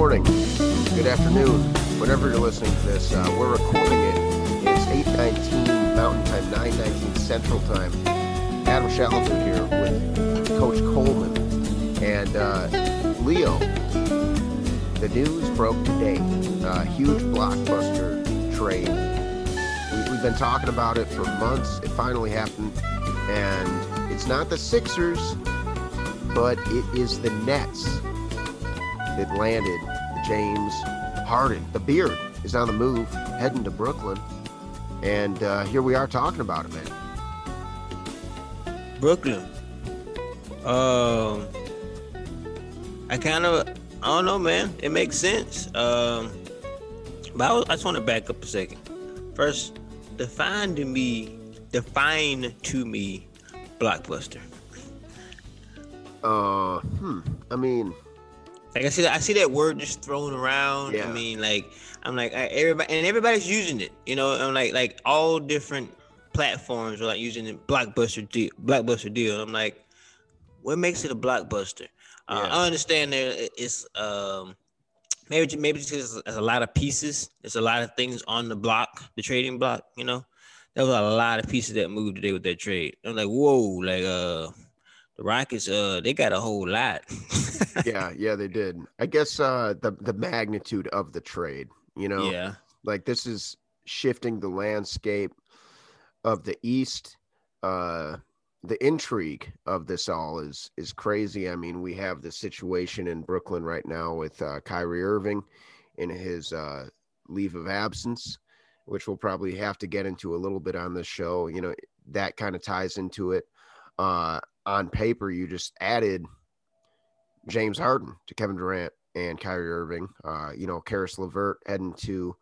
good morning, good afternoon, whenever you're listening to this. Uh, we're recording it. It's 8:19 Mountain Time, 9:19 Central Time. Adam Shackleton here with Coach Coleman and uh, Leo. The news broke today. Uh, huge blockbuster trade. We, we've been talking about it for months. It finally happened, and it's not the Sixers, but it is the Nets that landed James Harden. The beard is on the move, heading to Brooklyn. And uh, here we are talking about it, man. Brooklyn. Um, I kind of, I don't know, man. It makes sense. Um, but I, was, I just want to back up a second. First, define to me, define to me, blockbuster. Uh, hmm. I mean, like I see, I see that word just thrown around. Yeah. I mean, like I'm like I, everybody, and everybody's using it. You know, I'm like like all different platforms are like using the blockbuster deal, blockbuster deal. I'm like, what makes it a blockbuster? Uh, I understand there it's um maybe maybe just there's a lot of pieces. There's a lot of things on the block, the trading block. You know, there was a lot of pieces that moved today with that trade. I'm like, whoa, like uh the Rockets, uh, they got a whole lot. yeah, yeah, they did. I guess uh the the magnitude of the trade, you know, yeah, like this is shifting the landscape of the East. Uh, the intrigue of this all is is crazy. I mean, we have the situation in Brooklyn right now with uh, Kyrie Irving in his uh, leave of absence, which we'll probably have to get into a little bit on this show. You know, that kind of ties into it. Uh, on paper, you just added James Harden to Kevin Durant and Kyrie Irving. Uh, you know, Caris LeVert heading to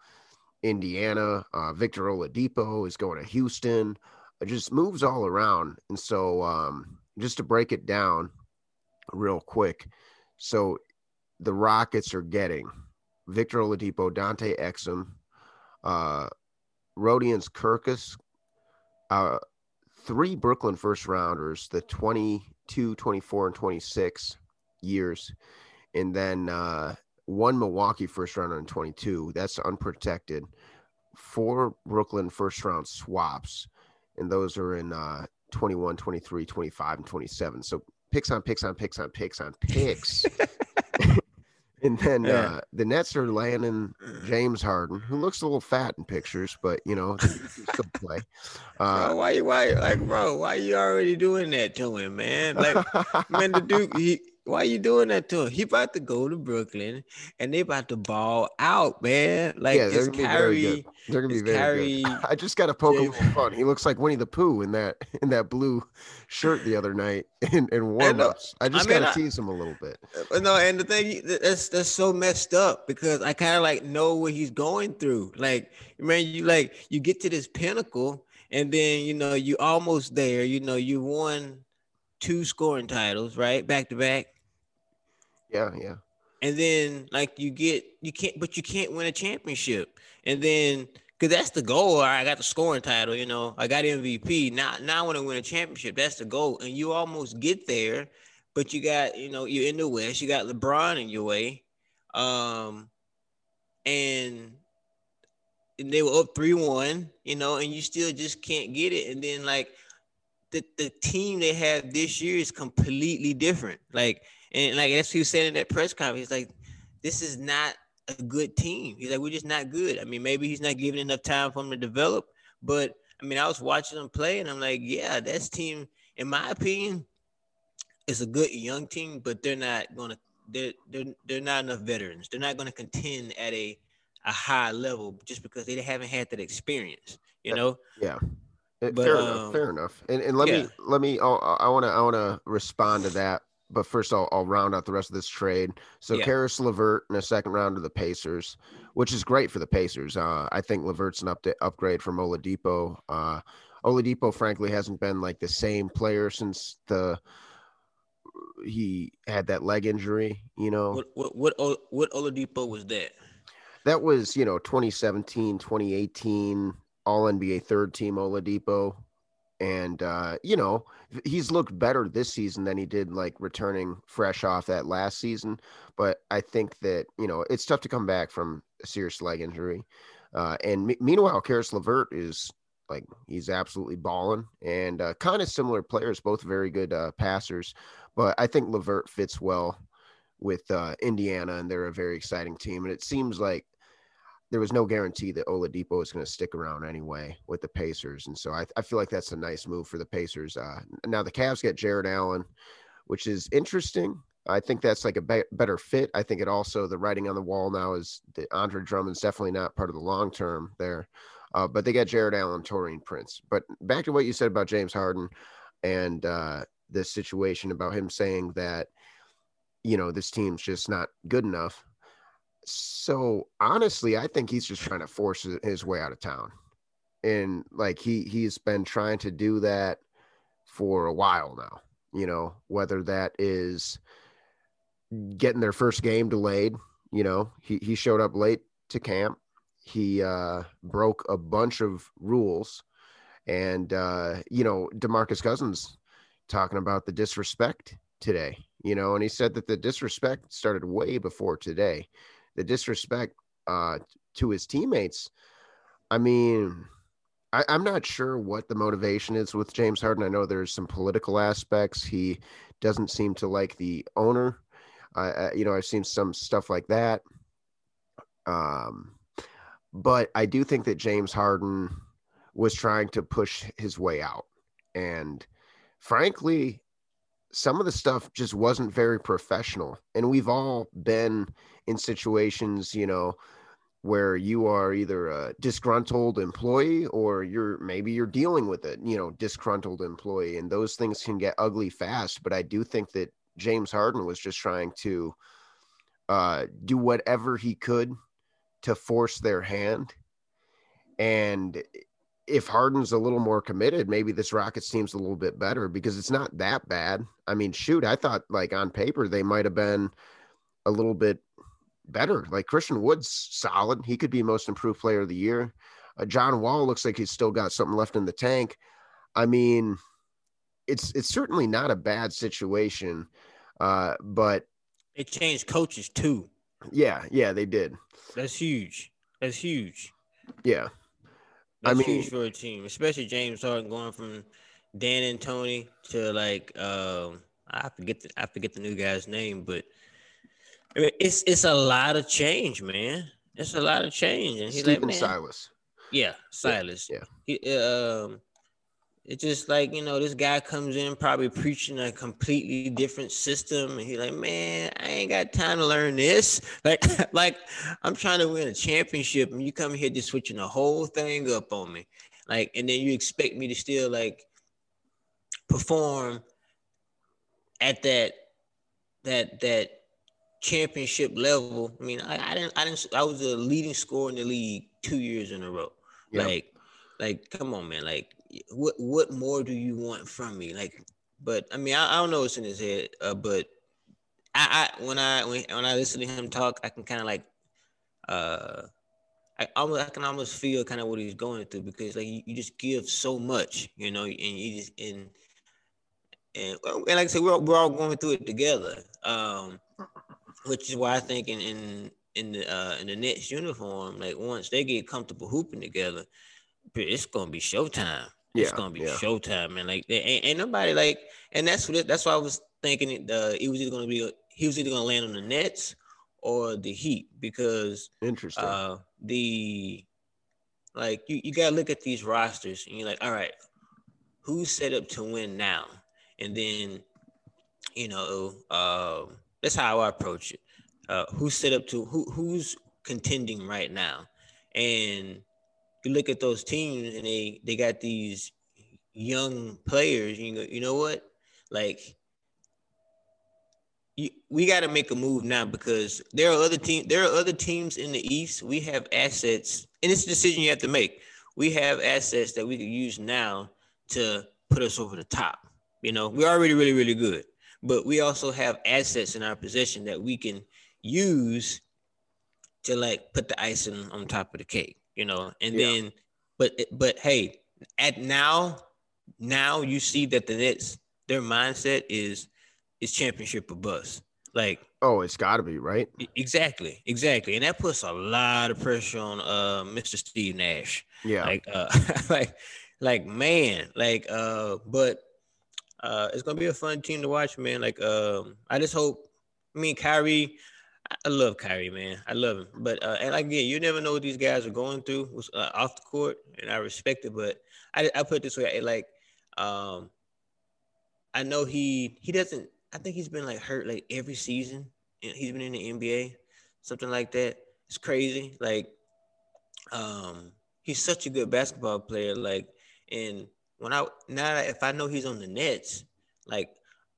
Indiana. Uh, Victor Oladipo is going to Houston. It just moves all around. And so, um, just to break it down real quick, so the Rockets are getting Victor Oladipo, Dante Exum, uh, Rodions Kurucs, uh, three Brooklyn first rounders, the 22, 24, and 26 years, and then uh, one Milwaukee first rounder in 22. That's unprotected. Four Brooklyn first round swaps, and those are in uh, 21, 23, 25, and 27. So picks on picks on picks on picks on picks. And then yeah. uh, the Nets are landing James Harden, who looks a little fat in pictures, but you know, still play. Uh, bro, why you why like bro, why you already doing that to him, man? Like man, the Duke, he why you doing that to him? He about to go to Brooklyn and they about to ball out, man. Like yeah, they're gonna Kyrie, be very good. They're gonna be very Kyrie, good. I just got to poke him fun. He looks like Winnie the Pooh in that in that blue shirt the other night in, in warm-ups. I, just I mean, gotta tease him a little bit. Uh, no, and the thing that's that's so messed up because I kind of like know what he's going through. Like, man, you like you get to this pinnacle and then you know you almost there. You know, you won two scoring titles, right? Back to back yeah, yeah. And then like you get you can't but you can't win a championship. And then because that's the goal. I got the scoring title, you know. I got MVP. Now now I want to win a championship. That's the goal. And you almost get there, but you got, you know, you're in the West, you got LeBron in your way. Um and they were up 3-1, you know, and you still just can't get it. And then like the, the team they have this year is completely different. Like and like that's he was saying in that press conference. He's like, this is not a good team. He's like, we're just not good. I mean, maybe he's not giving enough time for him to develop. But I mean, I was watching him play, and I'm like, yeah, that's team, in my opinion, is a good young team, but they're not gonna they're they're they're not enough veterans. They're not gonna contend at a a high level just because they haven't had that experience, you know? Yeah. But, fair um, enough. Fair enough. And, and let yeah. me let me. Oh, I want to I want to respond to that but first I'll, I'll round out the rest of this trade. So yeah. Caris LeVert in a second round to the Pacers, which is great for the Pacers. Uh, I think LeVert's an up upgrade from Oladipo. Uh, Oladipo, frankly, hasn't been like the same player since the he had that leg injury. You know what? What what, what Oladipo was that? That was you know 2017, 2018 All NBA third team Oladipo. And uh, you know, he's looked better this season than he did like returning fresh off that last season. But I think that you know it's tough to come back from a serious leg injury. Uh, and m- meanwhile, Caris LeVert is like he's absolutely balling and uh, kind of similar players, both very good uh, passers. But I think LeVert fits well with uh, Indiana, and they're a very exciting team. And it seems like there was no guarantee that Oladipo is going to stick around anyway with the Pacers, and so I, I feel like that's a nice move for the Pacers. Uh, now the Cavs get Jarrett Allen, which is interesting. I think that's like a be- better fit. I think it also the writing on the wall now is that Andre Drummond's definitely not part of the long term there. Uh, but they got Jarrett Allen, Taurean Prince. But back to what you said about James Harden and uh, this situation about him saying that you know this team's just not good enough. So honestly, I think he's just trying to force his way out of town, and like he he's been trying to do that for a while now. You know whether that is getting their first game delayed. You know he he showed up late to camp. He uh, broke a bunch of rules, and uh, you know Demarcus Cousins talking about the disrespect today you know, and he said that the disrespect started way before today. The disrespect uh, to his teammates. I mean, I, am not sure what the motivation is with James Harden. I know there's some political aspects. He doesn't seem to like the owner. Uh, you know, I've seen some stuff like that. Um, but I do think that James Harden was trying to push his way out. And frankly, some of the stuff just wasn't very professional. And we've all been in situations, you know, where you are either a disgruntled employee or you're maybe you're dealing with a, you know, disgruntled employee and those things can get ugly fast, but I do think that James Harden was just trying to uh do whatever he could to force their hand and if Harden's a little more committed, maybe this Rockets team's a little bit better because it's not that bad. I mean, shoot, I thought like on paper they might have been a little bit better. Like Christian Wood's solid. He could be most improved player of the year. Uh, John Wall looks like he's still got something left in the tank. I mean, it's it's certainly not a bad situation. Uh, but it changed coaches too. Yeah, yeah, they did. That's huge. That's huge. Yeah. That's I mean, huge for a team, especially James Harden going from D'Antoni to like um, I forget the I forget the new guy's name, but I mean, it's it's a lot of change, man. It's a lot of change, and he's Stephen like, Silas. Yeah, Silas. Yeah. He, um, it's just like you know, this guy comes in probably preaching a completely different system, and he's like, "Man, I ain't got time to learn this." Like, like I'm trying to win a championship, and you come here just switching the whole thing up on me, like, and then you expect me to still like perform at that that that championship level. I mean, I, I didn't, I didn't, I was a leading scorer in the league two years in a row. Yep. Like, like, come on, man, like what what more do you want from me? Like, but I mean, I, I don't know what's in his head, uh, but I, I when I when, when I listen to him talk, I can kind of like, uh, I almost I can almost feel kind of what he's going through because like you, you just give so much, you know, and you just and and and like I said, we're all, we're all going through it together. Um, which is why I think in in in the uh, in the Nets uniform, like once they get comfortable hooping together, it's gonna be showtime. Yeah, it's gonna be yeah. showtime, man. Like ain't, ain't nobody like, and that's what that's why I was thinking. Uh, he was either gonna be he was either gonna land on the Nets or the Heat because interesting. Uh, the like you, you gotta look at these rosters and you're like, all right, who's set up to win now? And then, you know, um, that's how I approach it. Uh, who's set up to who who's contending right now? And you look at those teams and they they got these young players. You know, you know what? Like, you, we got to make a move now because there are other teams. There are other teams in the East. We have assets, and it's a decision you have to make. We have assets that we can use now to put us over the top. You know, we're already really, really good, but we also have assets in our possession that we can use to like put the icing on top of the cake you know, and yeah. then, but but hey, at now now you see that the Nets, their mindset is is championship or bust. Like oh, it's got to be right. Exactly, exactly, and that puts a lot of pressure on uh Mr. Steve Nash. Yeah, like uh, like like man, like uh, but uh, it's gonna be a fun team to watch, man. Like um, I just hope. I mean, Kyrie. I love Kyrie, man. I love him, but uh, and again, you never know what these guys are going through uh, off the court, and I respect it. But I, I put it this way, like, um, I know he he doesn't. I think he's been like hurt like every season. He's been in the NBA, something like that. It's crazy. Like, um, he's such a good basketball player. Like, and when I now if I know he's on the Nets, like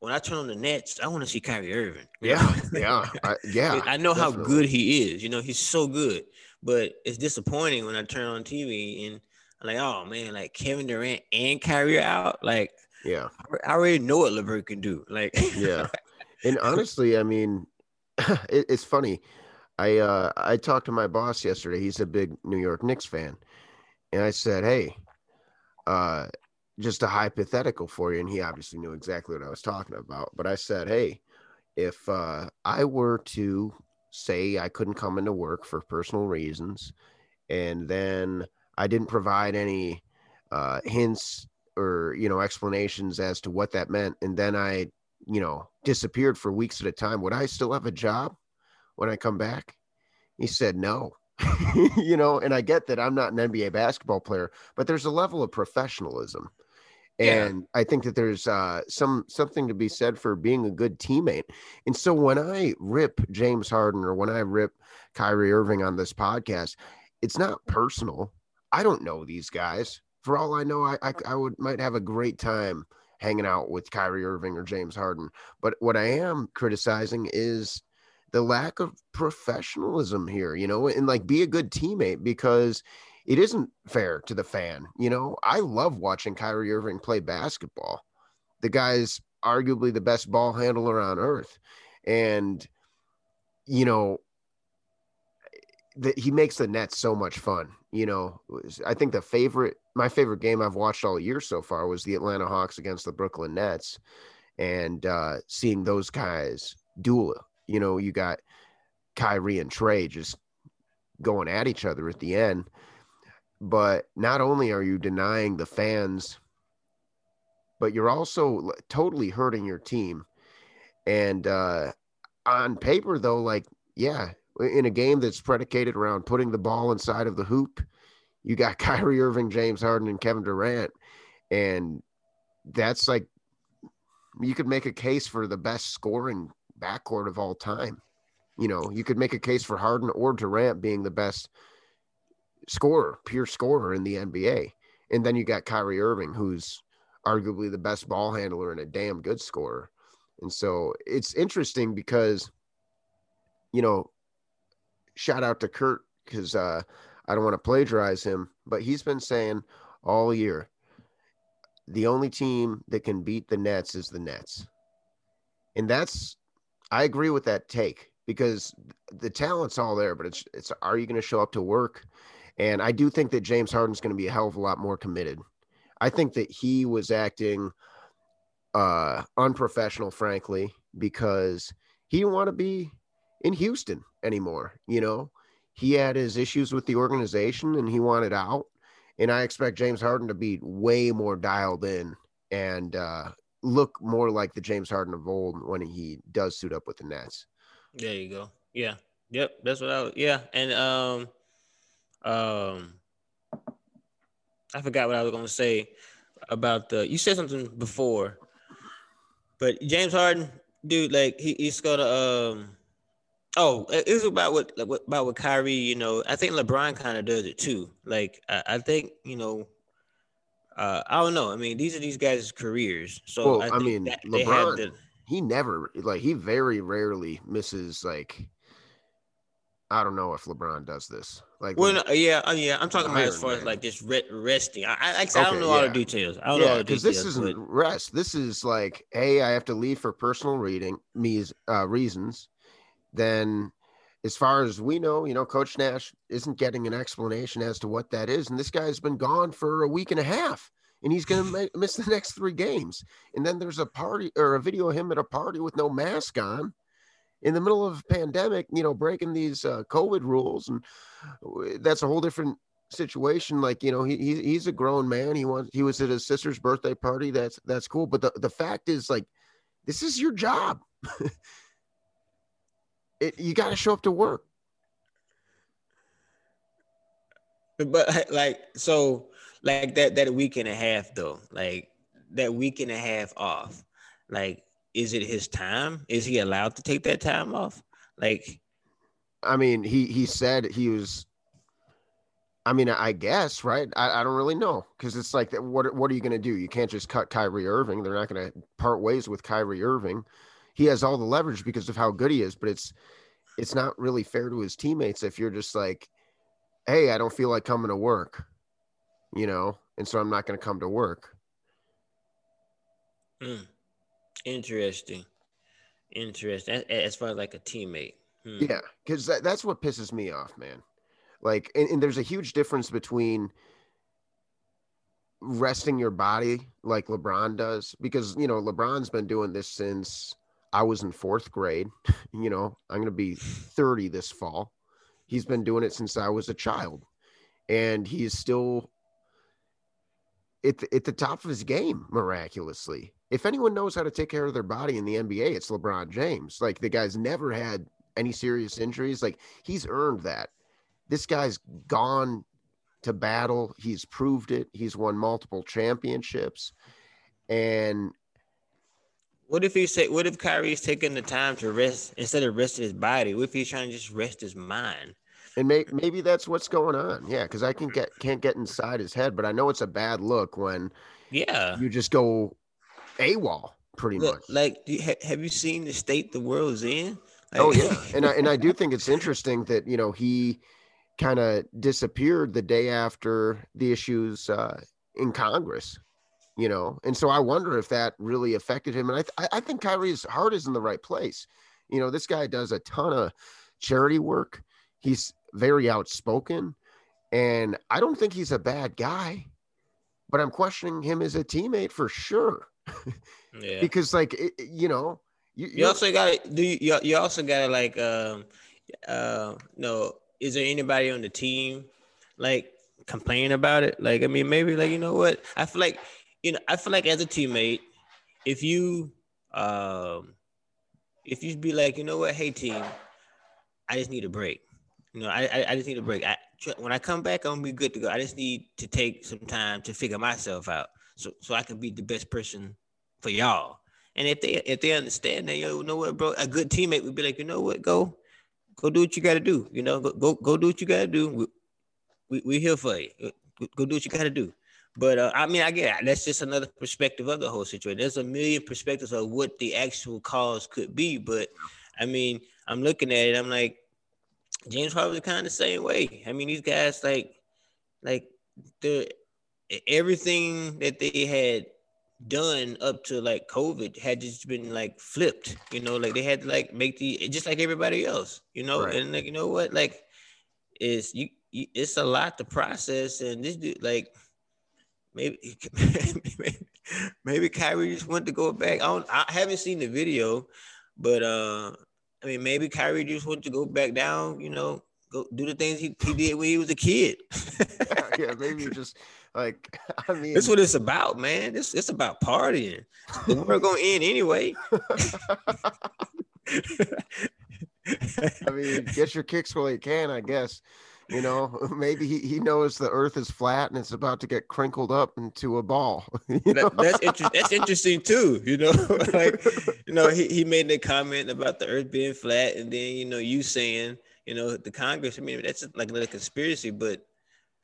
when I turn on the Nets, I want to see Kyrie Irving. Yeah, yeah, I, yeah. I know definitely. how good he is. You know, he's so good. But it's disappointing when I turn on TV and I'm like, oh man, like Kevin Durant and Kyrie out. Like, yeah, I already know what LeVert can do. Like, yeah. And honestly, I mean, it, it's funny. I uh I talked to my boss yesterday. He's a big New York Knicks fan, and I said, hey, uh, just a hypothetical for you. And he obviously knew exactly what I was talking about. But I said, hey, if uh, I were to say I couldn't come into work for personal reasons, and then I didn't provide any uh, hints or you know explanations as to what that meant, and then I you know disappeared for weeks at a time, would I still have a job when I come back? He said no. you know, and I get that I'm not an NBA basketball player, but there's a level of professionalism and yeah. I think that there's uh, some something to be said for being a good teammate. And so when I rip James Harden or when I rip Kyrie Irving on this podcast, it's not personal. I don't know these guys. For all I know, I, I, I would might have a great time hanging out with Kyrie Irving or James Harden. But what I am criticizing is the lack of professionalism here, you know, and like be a good teammate because it isn't fair to the fan. You know, I love watching Kyrie Irving play basketball. The guy's arguably the best ball handler on earth. And, you know, that he makes the Nets so much fun. You know, I think the favorite, my favorite game I've watched all year so far was the Atlanta Hawks against the Brooklyn Nets, and uh, seeing those guys duel. You know, you got Kyrie and Trey just going at each other at the end. But not only are you denying the fans, but you're also totally hurting your team. And uh, on paper, though, like, yeah, in a game that's predicated around putting the ball inside of the hoop, you got Kyrie Irving, James Harden, and Kevin Durant. And that's like, you could make a case for the best scoring backcourt of all time. You know, you could make a case for Harden or Durant being the best scorer, pure scorer in the NBA. And then you got Kyrie Irving, who's arguably the best ball handler and a damn good scorer. And so it's interesting because, you know, shout out to Kurt because uh, I don't want to plagiarize him, but he's been saying all year the only team that can beat the Nets is the Nets. And that's, I agree with that take because the talent's all there, but it's, it's, are you going to show up to work? And I do think that James Harden's going to be a hell of a lot more committed. I think that he was acting uh, unprofessional, frankly, because he didn't want to be in Houston anymore. You know, he had his issues with the organization and he wanted out. And I expect James Harden to be way more dialed in and uh, look more like the James Harden of old when he does suit up with the Nets. There you go. Yeah. Yep. That's what I. Yeah. And um, um, I forgot what I was going to say about the. You said something before, but James Harden, dude, like he, he's gonna. Um, oh, it was about what, like, what about with Kyrie. You know, I think LeBron kind of does it too. Like I, I think you know. Uh, I don't know. I mean, these are these guys' careers. So well, I, I mean, LeBron, to, he never like he very rarely misses like I don't know if LeBron does this. Like, well, no, yeah, uh, yeah. I'm talking about as far as like just re- resting. I, I, I, okay, don't know yeah. all the details. I don't yeah, know because this isn't but... rest. This is like, hey, I have to leave for personal reading me's uh, reasons. Then, as far as we know, you know, Coach Nash isn't getting an explanation as to what that is, and this guy's been gone for a week and a half. and he's going to miss the next three games. And then there's a party or a video of him at a party with no mask on in the middle of a pandemic, you know, breaking these uh, COVID rules. And that's a whole different situation. Like, you know, he, he he's a grown man. He wants, he was at his sister's birthday party. That's, that's cool. But the, the fact is like, this is your job. it, you got to show up to work. But like, so like that that week and a half though, like that week and a half off, like is it his time? Is he allowed to take that time off? Like, I mean, he he said he was. I mean, I guess right. I, I don't really know because it's like, what what are you going to do? You can't just cut Kyrie Irving. They're not going to part ways with Kyrie Irving. He has all the leverage because of how good he is, but it's it's not really fair to his teammates if you're just like, hey, I don't feel like coming to work you know, and so I'm not going to come to work. Hmm. Interesting. Interesting. As far as like a teammate. Hmm. Yeah, because that, that's what pisses me off, man. Like, and, and there's a huge difference between resting your body like LeBron does, because, you know, LeBron's been doing this since I was in fourth grade. you know, I'm going to be 30 this fall. He's been doing it since I was a child. And he's still at the, at the top of his game miraculously. If anyone knows how to take care of their body in the NBA, it's LeBron James. Like the guy's never had any serious injuries. Like he's earned that. This guy's gone to battle. He's proved it. He's won multiple championships. And what if he say what if Kyrie's taking the time to rest instead of resting his body? What if he's trying to just rest his mind? and may, maybe that's what's going on. Yeah, because I can get can't get inside his head, but I know it's a bad look when yeah you just go AWOL pretty look, much. Like, you, have you seen the state the world's in? Like, oh yeah, and I, and I do think it's interesting that you know he kind of disappeared the day after the issues uh, in Congress. You know, and so I wonder if that really affected him. And I th- I think Kyrie's heart is in the right place. You know, this guy does a ton of charity work. He's very outspoken, and I don't think he's a bad guy, but I'm questioning him as a teammate for sure. Yeah. because like it, you know, you, you also got do you, you also got like um uh no is there anybody on the team like complain about it like i mean maybe like you know what i feel like you know i feel like as a teammate if you um if you be like you know what hey team i just need a break you know, I I, just need a break. I, when I come back, I'm gonna be good to go. I just need to take some time to figure myself out, so so I can be the best person for y'all. And if they if they understand that, you know what, bro, a good teammate would be like, you know what, go go do what you got to do. You know, go, go go do what you got to do. We, we we here for you. Go do what you got to do. But uh, I mean, I get it. that's just another perspective of the whole situation. There's a million perspectives of what the actual cause could be, but I mean, I'm looking at it. I'm like, James Harden was kind of the same way. I mean, these guys like like the everything that they had done up to like COVID had just been like flipped, you know, like they had to like make the just like everybody else, you know, right. and like you know what, like is you, you, it's a lot to process, and this dude like maybe maybe, Kyrie just went to go back. I don't, I haven't seen the video, but uh I mean, maybe Kyrie just wants to go back down, you know, go do the things he, he did when he was a kid. yeah, maybe just like I mean That's what it's about, man. It's it's about partying. The world gonna end anyway. I mean, get your kicks while you can, I guess. You know, maybe he, he knows the earth is flat and it's about to get crinkled up into a ball. That, that's interesting. That's interesting too. You know, like you know, he, he made the comment about the earth being flat, and then you know, you saying, you know, the Congress. I mean, that's like another conspiracy, but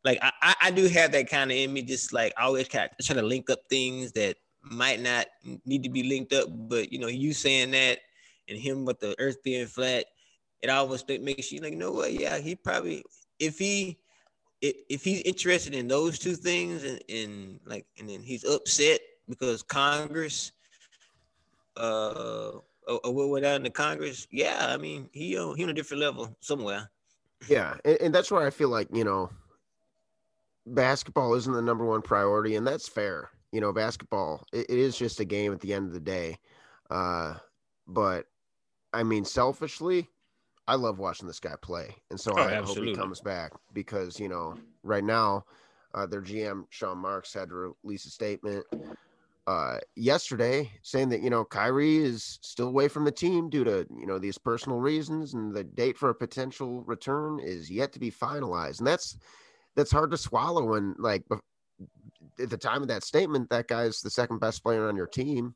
like I, I do have that kind of in me, just like always kind of trying to link up things that might not need to be linked up, but you know, you saying that and him with the earth being flat, it always makes you like, you know what? Yeah, he probably if he if, he's interested in those two things and, and like and then he's upset because Congress uh or, what went out in the Congress, yeah, I mean he uh, he on a different level somewhere. Yeah, and, and that's where I feel like you know basketball isn't the number one priority, and that's fair. You know, basketball it, it is just a game at the end of the day. Uh, but I mean, selfishly, I love watching this guy play, and so Oh, I absolutely. hope he comes back because you know right now, uh, their GM Sean Marks had to release a statement uh, yesterday saying that you know Kyrie is still away from the team due to you know these personal reasons, and the date for a potential return is yet to be finalized, and that's that's hard to swallow when like at the time of that statement, that guy's the second best player on your team,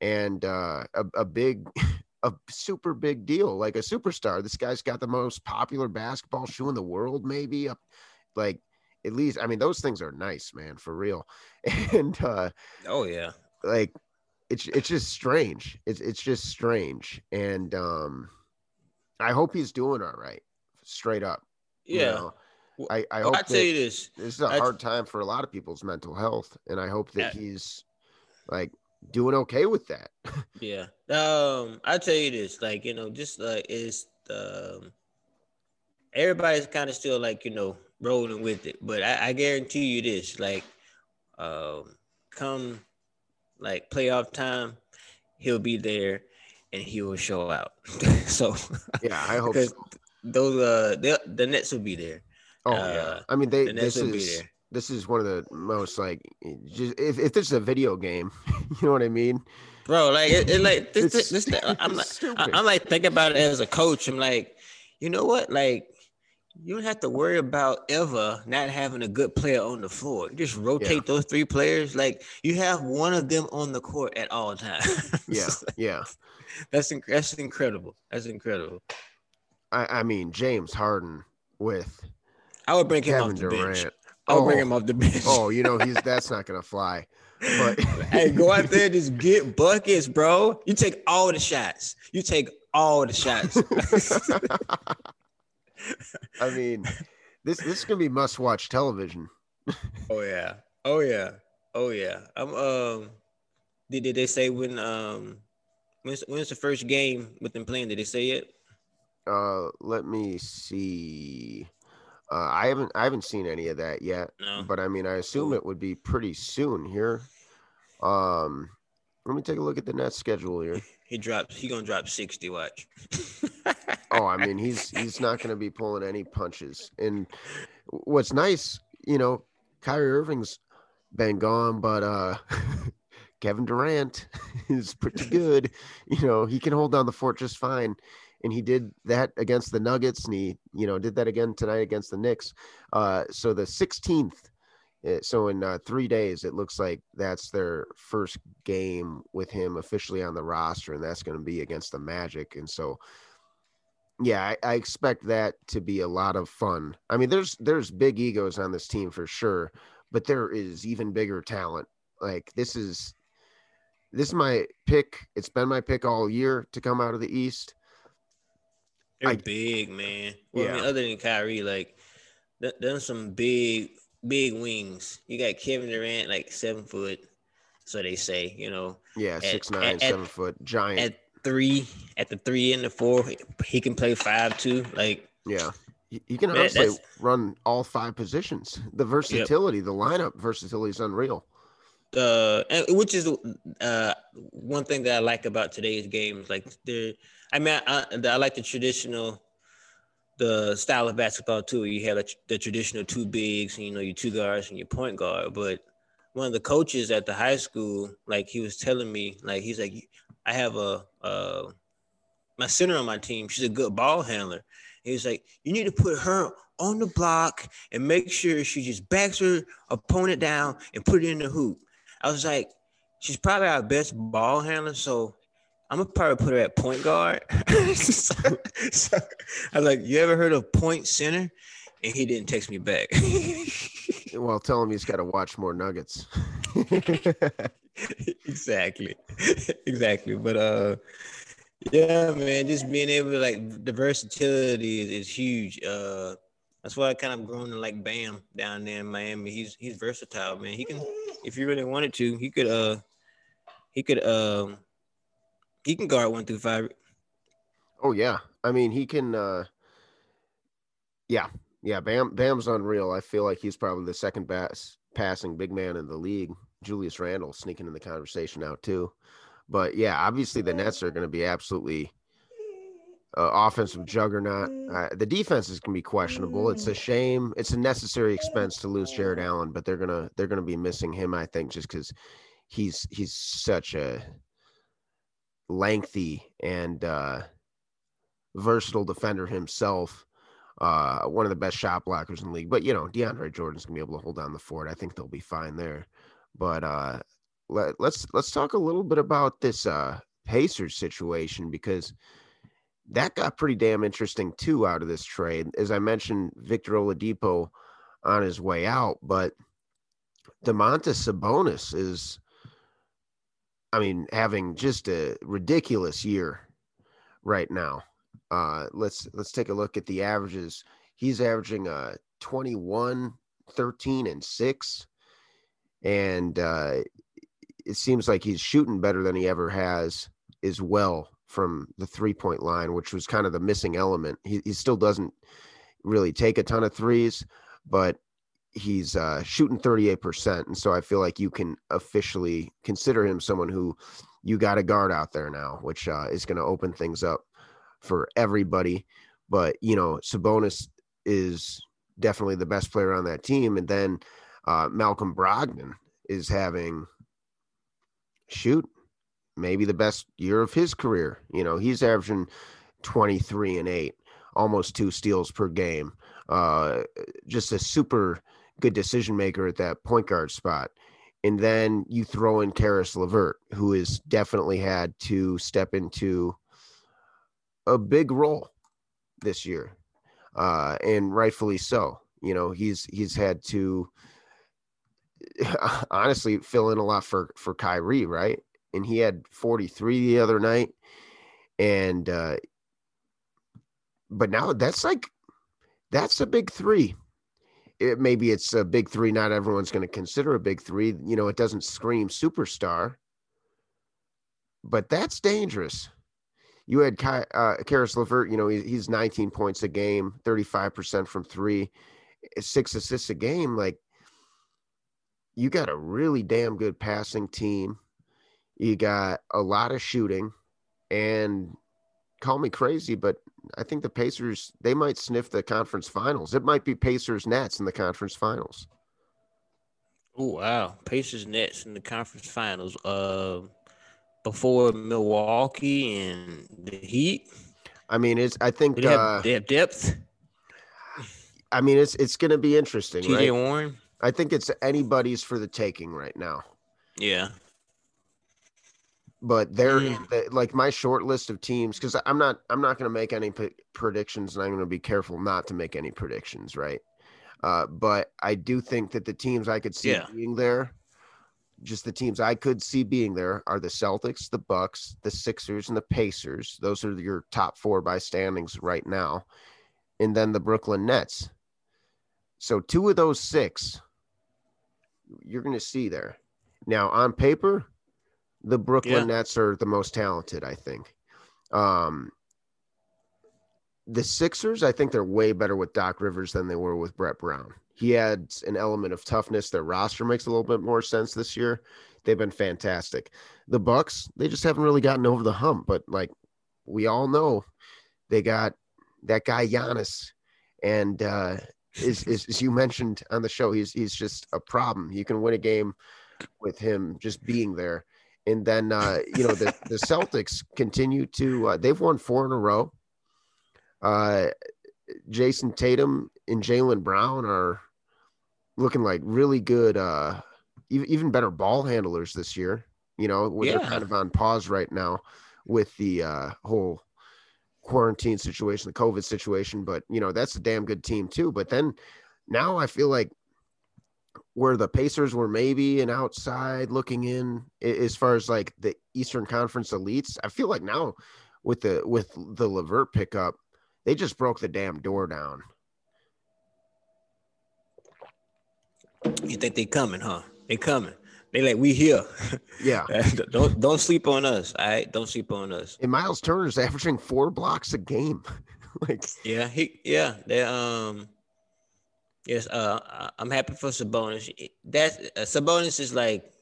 and uh, a, a big. A super big deal, like a superstar. This guy's got the most popular basketball shoe in the world, maybe. Up, like at least, I mean, those things are nice, man, for real. And uh, Oh yeah. like it's it's just strange. It's it's just strange. And um I hope he's doing all right. Straight up. you Yeah. know. I, I Well, hope I tell you this. this is a I- hard time for a lot of people's mental health. And I hope that Yeah. he's like doing okay with that. Yeah. Um, I tell you this, like, you know, just like it's um everybody's kind of still like, you know, rolling with it. But I, I guarantee you this, like, um, come like playoff time, he'll be there and he will show out. so Yeah, I hope so. those uh the, the Nets will be there. Oh uh, yeah. I mean they this is this is one of the most like just if, if this is a video game, you know what I mean? Bro, like it, it like this, this, this I'm like stupid. I, am like thinking about it as a coach. I'm like, you know what? Like, you don't have to worry about ever not having a good player on the floor. Just rotate those three players. Like, you have one of them on the court at all times. Yeah, yeah. that's inc- that's incredible. That's incredible. I, I mean James Harden with I would bring him Kevin off the bench. Durant. I would bring Oh. him off the bench. Oh, you know he's that's not gonna fly. But hey, go out there, just get buckets, bro. You take all the shots. You take all the shots. I mean, this this is gonna be must watch television. Oh yeah. Oh yeah. Oh yeah. I'm um did, did they say when um when's when's the first game with them playing? Did they say it? Uh, let me see. Uh, I haven't I haven't seen any of that yet, No. but I mean I assume it would be pretty soon here. Um, let me take a look at the net schedule here. He drops he gonna drop 60, watch. Oh, I mean he's he's not gonna be pulling any punches. And what's nice, you know, Kyrie Irving's been gone, but uh Kevin Durant is pretty good. You know, he can hold down the fort just fine. And he did that against the Nuggets, and he, you know, did that again tonight against the Knicks. Uh, so the 16th, uh, so in uh, three days, it looks like that's their first game with him officially on the roster, and that's going to be against the Magic. And so, yeah, I, I expect that to be a lot of fun. I mean, there's there's big egos on this team for sure, but there is even bigger talent. Like this is this is my pick. It's been my pick all year to come out of the East. They're I- big, man. Well, I mean, other than Kyrie, like th- there's some big, big wings. You got Kevin Durant, like seven foot. So they say, you know, Yeah, At- six nine, at- seven foot, giant. at three, at the three and the four, he can play five too. Like yeah, he, can honestly run all five positions. The versatility, the lineup versatility is unreal. Uh which is uh one thing that I like about today's games like there I mean I, I, like the traditional the style of basketball too. You have the, traditional two bigs and you know your two guards and your point guard. But one of the coaches at the high school like he was telling me like he's like I have a uh my center on my team she's a good ball handler. He was like you need to put her on the block and make sure she just backs her opponent down and put it in the hoop I was like, she's probably our best ball handler, so I'm gonna probably put her at point guard. so, so I was like, you ever heard of point center? And he didn't text me back. Well, tell him he's got to watch more Nuggets. exactly, exactly. But uh, yeah, man, just being able to like the versatility is, is huge. Uh, that's why I kind of grown to like Bam down there in Miami. He's he's versatile, man. He can, if you really wanted to, he could uh, he could um, he can guard one through five. oh yeah, I mean he can. uh Yeah, Yeah, Bam Bam's unreal. I feel like he's probably the second best passing big man in the league. Julius Randle sneaking in the conversation now too. But yeah, obviously the Nets are going to be absolutely uh, offensive juggernaut. Uh, the defense is going to be questionable. It's a shame. It's a necessary expense to lose Jarrett Allen, but they're gonna they're gonna be missing him. I think just because he's he's such a lengthy and uh, versatile defender himself. Uh, one of the best shot blockers in the league. But you know, DeAndre Jordan's gonna be able to hold down the fort. I think they'll be fine there. But uh, let, let's let's talk a little bit about this uh, Pacers situation because that got pretty damn interesting too out of this trade. As I mentioned, Victor Oladipo on his way out, but Domantas Sabonis is, I mean, having just a ridiculous year right now. Uh, let's let's take a look at the averages. He's averaging uh 21, 13, and 6. And uh, it seems like he's shooting better than he ever has as well from the three point line, which was kind of the missing element. He, he still doesn't really take a ton of threes, but he's uh, shooting 38%. And so I feel like you can officially consider him someone who you got a guard out there now, which uh, is going to open things up for everybody. But, you know, Sabonis is definitely the best player on that team. And then uh, Malcolm Brogdon is having shoot maybe the best year of his career. You know, he's averaging 23 and 8, almost two steals per game. Uh, just a super good decision maker at that point guard spot. And then you throw in Caris LeVert, who has definitely had to step into a big role this year. Uh, and rightfully so. You know, he's he's had to honestly fill in a lot for for Kyrie, right? And he had 43 the other night. And uh but now that's like that's a big three. It maybe it's a big three. Not everyone's going to consider a big three. You know, it doesn't scream superstar, but that's dangerous. You had Ky, uh, Caris LeVert, you know, he, he's 19 points a game, 35% from three, six assists a game. Like, you got a really damn good passing team. You got a lot of shooting, and call me crazy, but I think the Pacers they might sniff the conference finals. It might be Pacers Nets in the conference finals. Oh wow, Pacers Nets in the conference finals. Uh, before Milwaukee and the Heat. I mean, it's. I think they have, uh, they have depth. I mean, it's it's going to be interesting. TJ right? Warren. I think it's anybody's for the taking right now. Yeah but they're mm. like my short list of teams because I'm not I'm not going to make any p- predictions and I'm going to be careful not to make any predictions, right? Uh, but I do think that the teams I could see yeah. being there, just the teams I could see being there, are the Celtics, the Bucks, the Sixers, and the Pacers. Those are your top four by standings right now, and then the Brooklyn Nets. So two of those six, you're going to see there. Now on paper, the Brooklyn yeah. Nets are the most talented, I think. Um, the Sixers, I think they're way better with Doc Rivers than they were with Brett Brown. He adds an element of toughness. Their roster makes a little bit more sense this year. They've been fantastic. The Bucks, they just haven't really gotten over the hump, but like we all know, they got that guy Giannis, and uh, is, is as you mentioned on the show, he's he's just a problem. You can win a game with him just being there. And then uh, you know the the Celtics continue to uh, they've won four in a row. Uh, Jayson Tatum and Jaylen Brown are looking like really good, uh, even even better ball handlers this year. You know, yeah. they're kind of on pause right now with the uh, whole quarantine situation, the COVID situation. But you know, that's a damn good team too. But then now I feel like where the Pacers were maybe an outside looking in as far as like the Eastern Conference elites. I feel like now with the with the LeVert pickup, they just broke the damn door down. You think they coming, huh? They coming. They like we here. Yeah. don't don't sleep on us. All right. Don't sleep on us. And Miles Turner's averaging four blocks a game. like yeah, he yeah. They um Yes, uh, I'm happy for Sabonis. That's uh, Sabonis is like,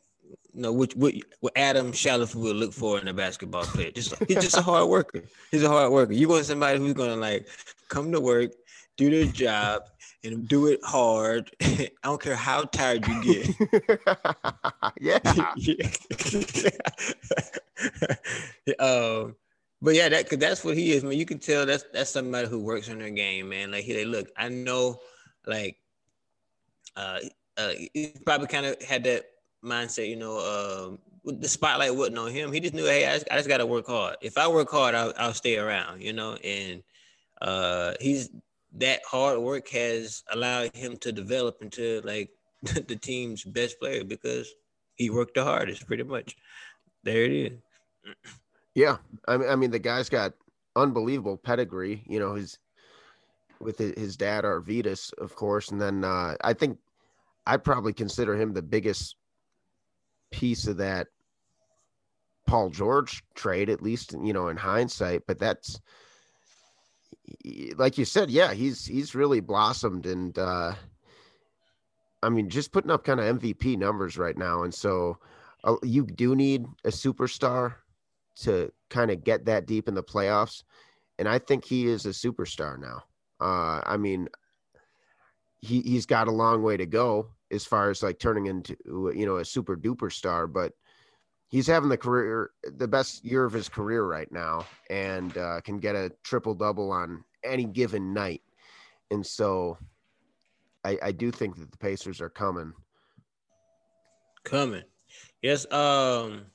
you know, what what, what Adam Shaliff would look for in a basketball player. Just he's just a hard worker. He's a hard worker. You want somebody who's gonna like come to work, do their job, and do it hard. I don't care how tired you get. yeah. yeah. um, but yeah, that cause that's what he is, man. You can tell that's that's somebody who works on their game, man. Like he, they look, I know, like, uh, uh, he probably kind of had that mindset, you know, um, the spotlight wasn't on him. He just knew, hey, I just, just got to work hard. If I work hard, I'll, I'll stay around, you know. And uh, he's that hard work has allowed him to develop into like the team's best player because he worked the hardest, pretty much. There it is. Yeah, I mean, I mean, the guy's got unbelievable pedigree. You know, his with his dad Arvydas, of course, and then uh, I think I'd probably consider him the biggest piece of that Paul George trade, at least you know in hindsight. But that's like you said, yeah, he's he's really blossomed, and uh, I mean, just putting up kind of MVP numbers right now, and so uh, you do need a superstar to kind of get that deep in the playoffs, and I think he is a superstar now. Uh, I mean, he he's got a long way to go as far as like turning into you know a super duper star, but he's having the career the best year of his career right now and uh, can get a triple double on any given night. And so I, I do think that the pacers are coming. Coming. Yes um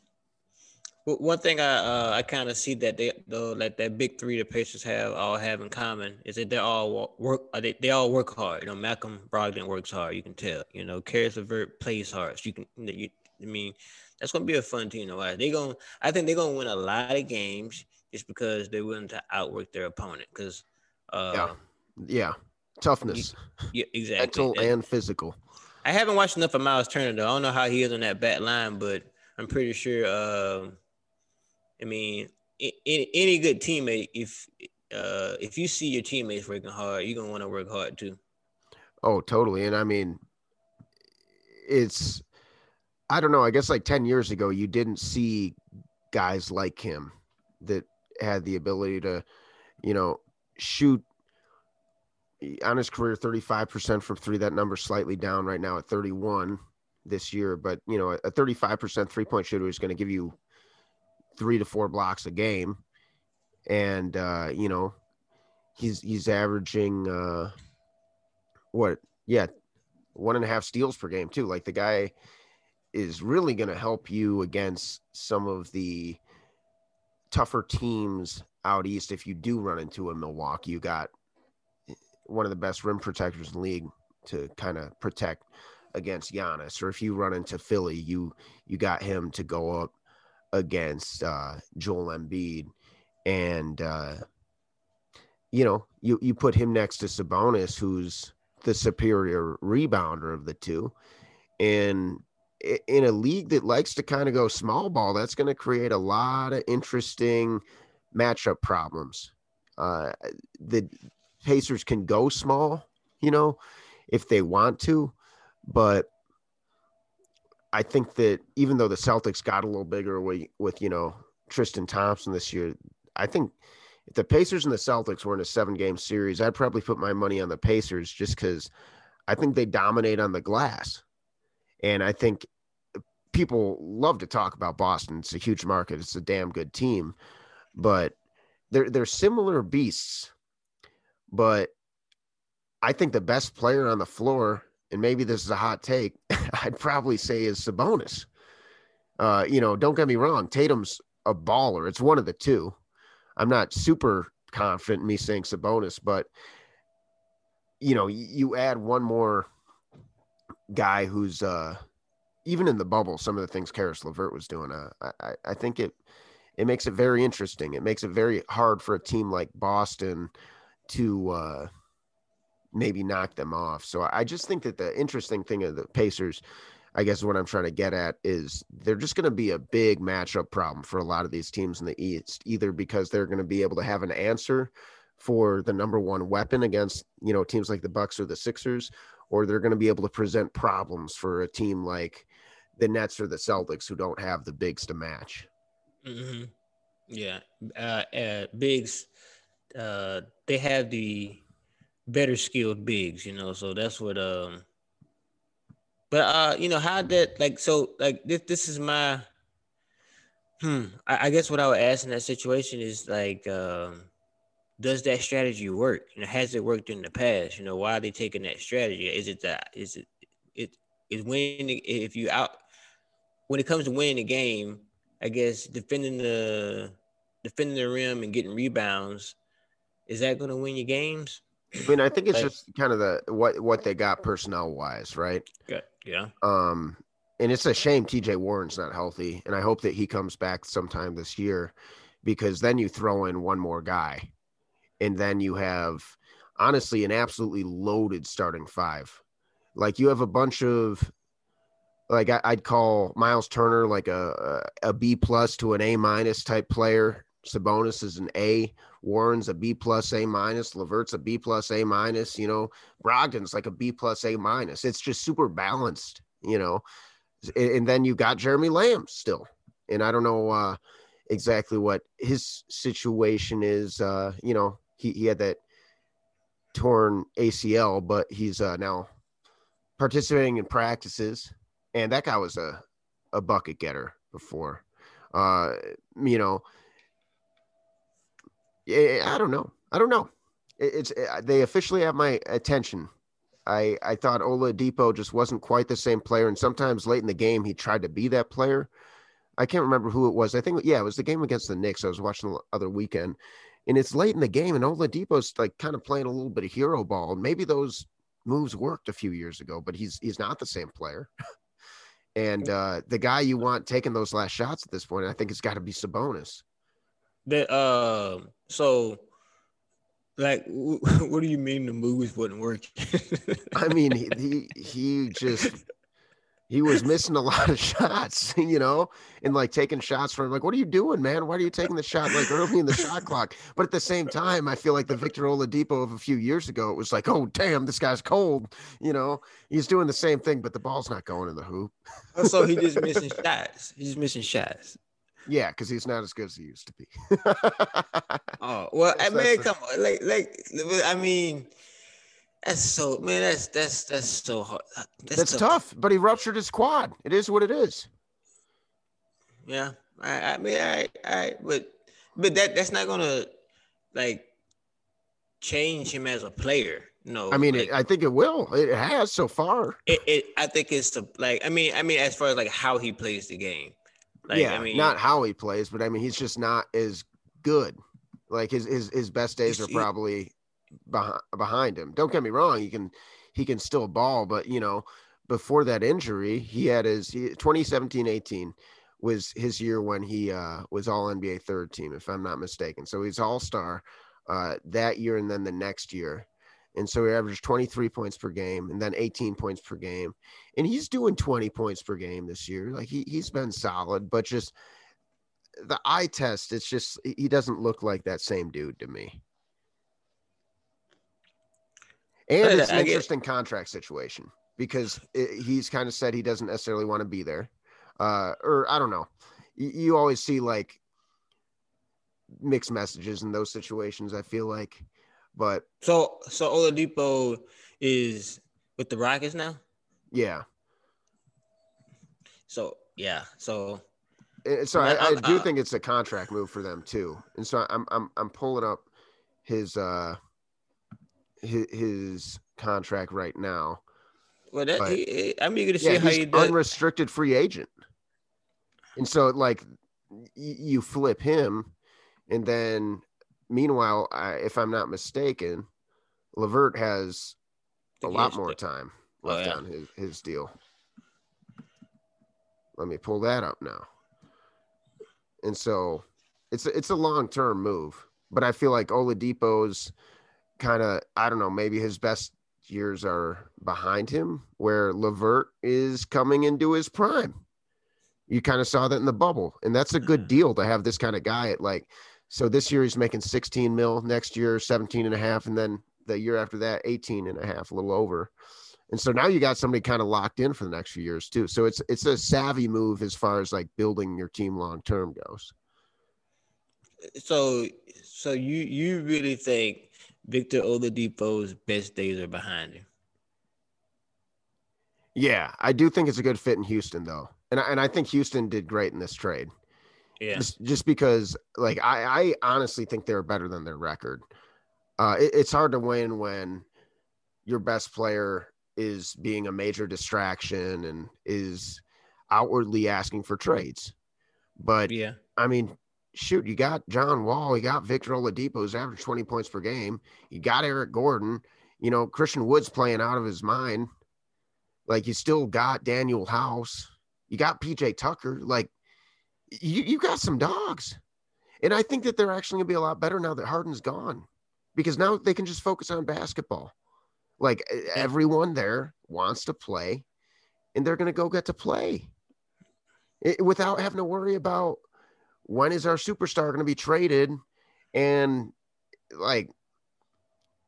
one thing I uh, I kind of see that they though like that big three the Pacers have all have in common is that they all work uh, they, they all work hard. You know, Malcolm Brogdon works hard. You can tell. You know, Caris LeVert plays hard. So you can you, I mean that's gonna be a fun team to watch. They going I think they're gonna win a lot of games just because they're willing to outwork their opponent. Because uh, yeah, yeah, toughness. yeah, exactly. Mental that, and physical. I haven't watched enough of Miles Turner though. I don't know how he is on that back line, but I'm pretty sure. Uh, I mean, any, any good teammate, if uh, if you see your teammates working hard, you're gonna want to work hard too. Oh, totally. And I mean, it's I don't know. I guess like 10 years ago, you didn't see guys like him that had the ability to, you know, shoot on his career 35% from three. That number slightly down right now at 31 this year. But, you know, a 35% three point shooter is going to give you three to four blocks a game. And, uh, you know, he's, he's averaging, uh, what? Yeah. One and a half steals per game, too. Like the guy, is really going to help you against some of the tougher teams out east. If you do run into a Milwaukee, you got one of the best rim protectors in the league to kind of protect against Giannis. Or if you run into Philly, you you got him to go up against uh, Joel Embiid, and uh, you know you you put him next to Sabonis, who's the superior rebounder of the two, and in a league that likes to kind of go small ball, that's going to create a lot of interesting matchup problems. Uh, the Pacers can go small, you know, if they want to, but I think that even though the Celtics got a little bigger with, with you know Tristan Thompson this year, I think if the Pacers and the Celtics were in a seven game series, I'd probably put my money on the Pacers just because I think they dominate on the glass. And I think people love to talk about Boston. It's a huge market. It's a damn good team, but they're they're similar beasts. But I think the best player on the floor, and maybe this is a hot take, I'd probably say is Sabonis. Uh, you know, don't get me wrong, Tatum's a baller. It's one of the two. I'm not super confident in me saying Sabonis, but you know, you add one more guy who's uh even in the bubble, some of the things Caris LeVert was doing, uh, I, I think it it makes it very interesting. It makes it very hard for a team like Boston to uh, maybe knock them off. So I just think that the interesting thing of the Pacers, I guess what I'm trying to get at is they're just going to be a big matchup problem for a lot of these teams in the East, either because they're going to be able to have an answer for the number one weapon against you know teams like the Bucks or the Sixers, or they're going to be able to present problems for a team like the Nets or the Celtics who don't have the bigs to match. Mm-hmm. Yeah, uh, uh, bigs. Uh, they have the better skilled bigs, you know. So that's what. Um, but uh, you know how that like so like this. This is my. Hmm. I, I guess what I would ask in that situation is like, um, does that strategy work? You know, has it worked in the past? You know, why are they taking that strategy? Is it that? Is it? It is when if you out when it comes to winning the game, I guess defending the defending the rim and getting rebounds, is that going to win your games? I mean, I think it's just kind of the what what they got personnel wise, right? Yeah. Yeah. Um, and it's a shame TJ Warren's not healthy, and I hope that he comes back sometime this year, because then you throw in one more guy, and then you have honestly an absolutely loaded starting five. Like you have a bunch of like I, would call Miles Turner like a a B plus to an A minus type player. Sabonis is an A. Warren's a B plus A minus. LeVert's a B plus A minus. You know, Brogdon's like a B plus A minus. It's just super balanced. You know, and then you got Jeremy Lamb still, and I don't know uh, exactly what his situation is. Uh, you know, he he had that torn ACL, but he's uh, now participating in practices and that guy was a a bucket getter before. Uh, you know, I don't know. I don't know. It's uh, they officially have my attention. I I thought Oladipo just wasn't quite the same player, and sometimes late in the game he tried to be that player. I can't remember who it was. I think yeah, it was the game against the Knicks. I was watching the other weekend, and it's late in the game, and Oladipo's like kind of playing a little bit of hero ball. Maybe those moves worked a few years ago, but he's he's not the same player. And uh, the guy you want taking those last shots at this point, I think, has got to be Sabonis. That uh, so like, what do you mean the moves wouldn't work? I mean, he, he he just he was missing a lot of shots, you know, and like taking shots from like, what are you doing, man? Why are you taking the shot like early in the shot clock? But at the same time, I feel like the Victor Oladipo of a few years ago, it was like, oh damn, this guy's cold, you know. He's doing the same thing, but the ball's not going in the hoop. Oh, so he just missing shots. He's missing shots. Yeah, because he's not as good as he used to be. oh well, I mean, come on, like, like, I mean that's so man. That's that's that's so hard. Uh, that's, that's tough. But he ruptured his quad. It is what it is. Yeah, I, I mean, I, I, but, but that that's not gonna like change him as a player. No, I mean, like, it, I think it will. It has so far. It, it, I think it's the like. I mean, I mean, as far as like how he plays the game. Like, yeah, I mean, not how he plays, but I mean, he's just not as good. Like his his his best days are probably behind, behind him. Don't get me wrong, he can he can still ball, but you know, before that injury, he had his 2017-18 was his year when he uh, was all NBA third team, if I'm not mistaken. So he's all star uh, that year and then the next year. And so he averaged 23 points per game and then 18 points per game. And he's doing 20 points per game this year. Like he, he's been solid, but just the eye test, it's just, he doesn't look like that same dude to me. And it's an interesting contract situation because it, he's kind of said he doesn't necessarily want to be there. Uh, or I don't know. You, you, always see like mixed messages in those situations. I feel like, but so so Oladipo is with the Rockets now. Yeah. So yeah, so. so I, I, do uh, think it's a contract move for them too, and so I'm I'm I'm pulling up his uh his, his contract right now. Well, that, but, he, I'm eager to see yeah, how he does. Unrestricted free agent, and so like you flip him, and then meanwhile, I, if I'm not mistaken, LeVert has a lot more time oh, left oh, yeah. on his, his deal. Let me pull that up now. And so it's a, it's a long term move, but I feel like Oladipo's kind of I don't know, maybe his best years are behind him, where LeVert is coming into his prime. You kind of saw that in the bubble, and that's a good deal to have this kind of guy at like. So this year he's making 16 mil, next year 17 and a half, and then the year after that 18 and a half, a little over. And so now you got somebody kind of locked in for the next few years too. So it's it's a savvy move as far as like building your team long term goes. So so you you really think Victor Oladipo's best days are behind him? Yeah, I do think it's a good fit in Houston though. And I, and I think Houston did great in this trade. Yeah. Just, just because like I I honestly think they're better than their record. Uh it, it's hard to win when your best player is being a major distraction and is outwardly asking for trades. But Yeah. I mean, shoot, you got John Wall, you got Victor Oladipo, who's averaged 20 points per game. You got Eric Gordon, you know, Christian Wood's playing out of his mind. Like you still got Danuel House, you got PJ Tucker. Like you, you got some dogs. And I think that they're actually gonna be a lot better now that Harden's gone. Because now they can just focus on basketball. Like everyone there wants to play, and they're gonna go get to play. It- without having to worry about when is our superstar going to be traded and like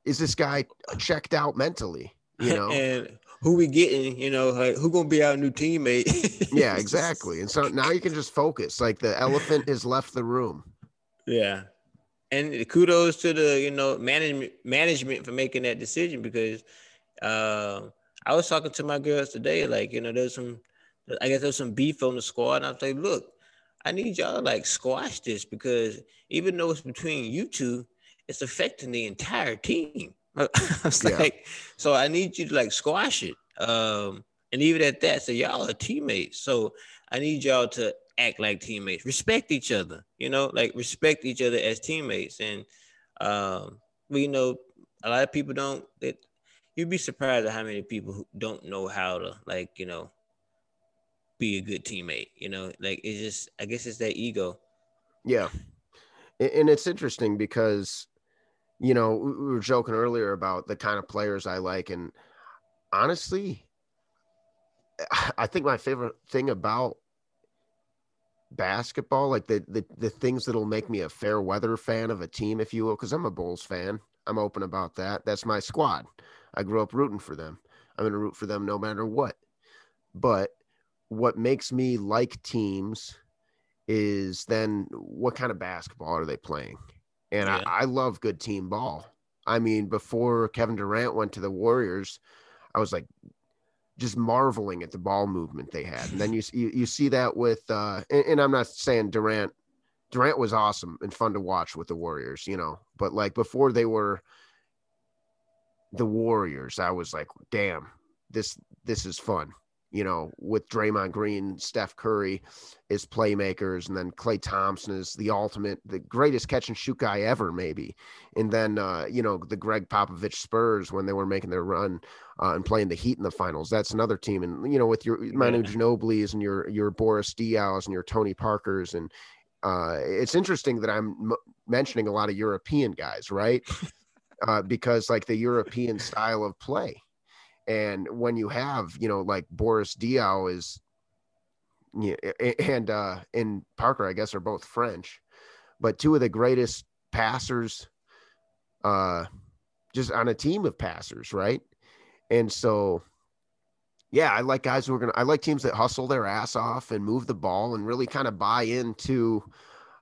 is this guy checked out mentally you know and who we getting? You know, like who gonna be our new teammate? yeah exactly and so now you can just focus like the elephant has left the room Yeah. And kudos to the, you know, management management for making that decision because uh, I was talking to my girls today, like, you know, there's some I guess there's some beef on the squad. And I was like, look, I need y'all to like squash this because even though it's between you two, it's affecting the entire team. I was Yeah. like, so I need you to like squash it. Um, and even at that. So y'all are teammates. So I need y'all to act like teammates, respect each other, you know, like respect each other as teammates. And um, we know a lot of people don't it you'd be surprised at how many people who don't know how to like, you know, be a good teammate, you know, like it's just I guess it's that ego. yeah and it's interesting because you know we we were joking earlier about the kind of players i like and honestly i think my favorite thing about basketball like the the, the things that'll make me a fair weather fan of a team if you will because i'm a bulls fan. I'm open about that. That's my squad. I grew up rooting for them. I'm going to root for them no matter what. But what makes me like teams is then what kind of basketball are they playing and Yeah. I, I love good team ball i mean before kevin durant went to the warriors i was like just marveling at the ball movement they had. And then you you, you see that with uh and, and I'm not saying Durant Durant was awesome and fun to watch with the Warriors, you know, but like before they were the Warriors, I was like, damn, this this is fun. You know, with Draymond Green, Steph Curry is playmakers, and then Klay Thompson is the ultimate, the greatest catch and shoot guy ever, maybe. And then uh, you know, the Gregg Popovich Spurs when they were making their run uh, and playing the Heat in the finals. That's another team. And you know, with your Manu. Ginobili's and your your Boris Diaw's and your Tony Parkers, and uh, it's interesting that I'm m- mentioning a lot of European guys, right? uh, because like the European style of play, and when you have you know like Boris Diaw is, yeah, and uh, and Parker, I guess, are both French, but two of the greatest passers, uh, just on a team of passers, right? And so, yeah, I like guys who are gonna. I like teams that hustle their ass off and move the ball and really kind of buy into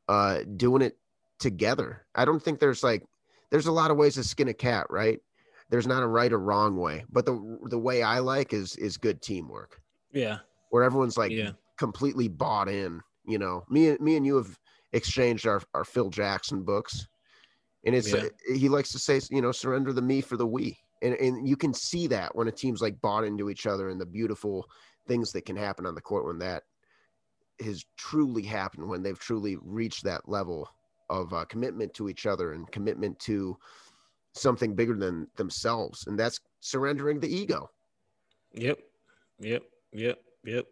uh, doing it together. I don't think there's like there's a lot of ways to skin a cat, right? There's not a right or wrong way, but the the way I like is is good teamwork Yeah. where everyone's like Yeah. completely bought in. You know, me and me and you have exchanged our our Phil Jackson books, and it's Yeah. he likes to say, you know, surrender the me for the we, and and you can see that when a team's like bought into each other and the beautiful things that can happen on the court when that has truly happened when they've truly reached that level of uh, commitment to each other and commitment to something bigger than themselves and that's surrendering the ego Yep. Yep. Yep. Yep.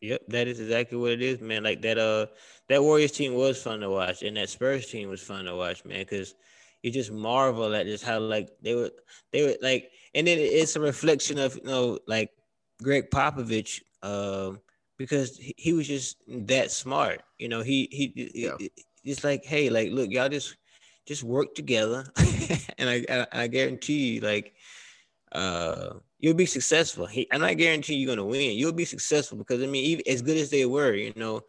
Yep. That is exactly what it is, man. Like that uh that Warriors team was fun to watch and that Spurs team was fun to watch, man, because you just marvel at just how like they were they were like and then it's a reflection of you know like Gregg Popovich um because he, he was just that smart. You know, he he, he Yeah. it's like, hey, like look, y'all just just work together and I, I I guarantee you like uh, you'll be successful. He, and I'm not guaranteeing you're gonna win. You'll be successful because I mean, even as good as they were, you know,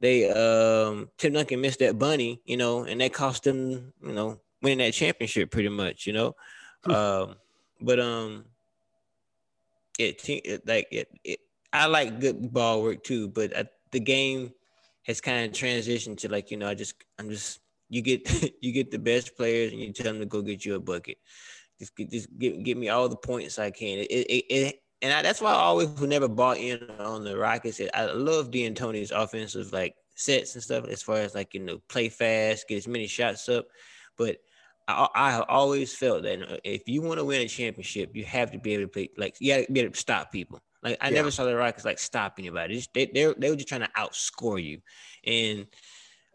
they um Tim Duncan missed that bunny, you know, and that cost them, you know, winning that championship pretty much, you know. Um, but um, it, it like it, it, I like good ball work too, but I, the game has kind of transitioned to like you know I just I'm just you get you get the best players and you tell them to go get you a bucket. Just just give, give me all the points I can. It, it, it and I, that's why I always who never bought in on the Rockets. I love D'Antoni's offensive like sets and stuff as far as like you know play fast, get as many shots up. But I, I always felt that if you want to win a championship, you have to be able to play like you got to be able to stop people. Like I yeah. never saw the Rockets like stop anybody. They they they were just trying to outscore you, and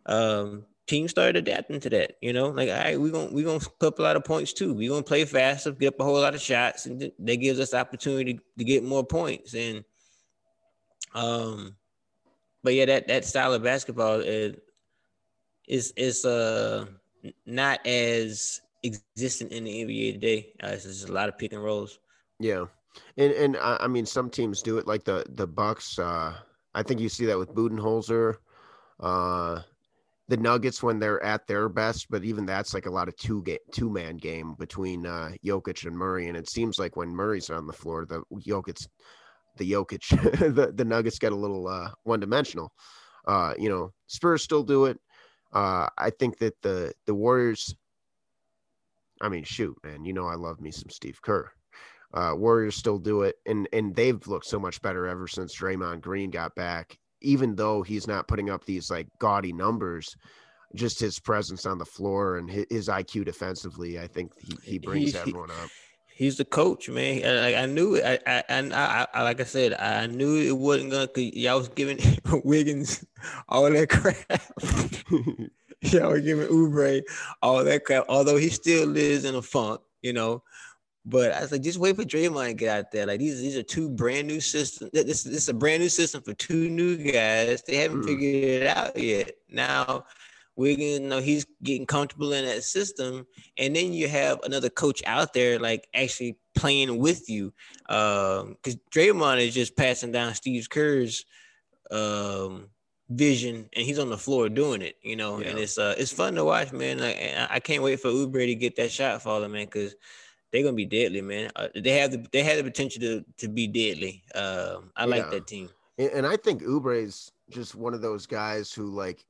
um teams started adapting to that. You know, like all right, we're gonna we're gonna put up a lot of points too. We're gonna play faster, get up a whole lot of shots, and that gives us opportunity to, to get more points. And um, but yeah, that that style of basketball is is is uh not as existent in the NBA today. Uh, there's a lot of pick and rolls. Yeah, and and I mean some teams do it like the the Bucks. Uh, I think you see that with Budenholzer. Uh, the Nuggets when they're at their best, but even that's like a lot of two game, two man game between uh, Jokic and Murray, and it seems like when Murray's on the floor, the Jokic, the Jokic, the the Nuggets get a little uh, one dimensional. Uh, you know, Spurs still do it. Uh, I think that the the Warriors. I mean, shoot, man, you know I love me some Steve Kerr. Uh, Warriors still do it, and and they've looked so much better ever since Draymond Green got back even though he's not putting up these like gaudy numbers, just his presence on the floor and his, his IQ defensively, I think he, he brings he, everyone up. He's the coach, man. I, I knew it. I, I, I, I, like I said, I knew it wasn't gonna. Cause y'all was giving Wiggins all that crap. y'all were giving Oubre all that crap. Although he still lives in a funk, you know. But I was like, just wait for Draymond to get out there. Like these, these are two brand new systems. This, this is a brand new system for two new guys. They haven't mm. figured it out yet. Now we're gonna you know he's getting comfortable in that system, and then you have another coach out there like actually playing with you. Um, because Draymond is just passing down Steve Kerr's um vision and he's on the floor doing it, you know, yeah. and it's uh it's fun to watch, man. Like, I can't wait for Oubre to get that shot falling, man, because they're gonna be deadly, man. Uh, they have the they have the potential to to be deadly. Uh, I yeah. like that team. And I think Oubre is just one of those guys who like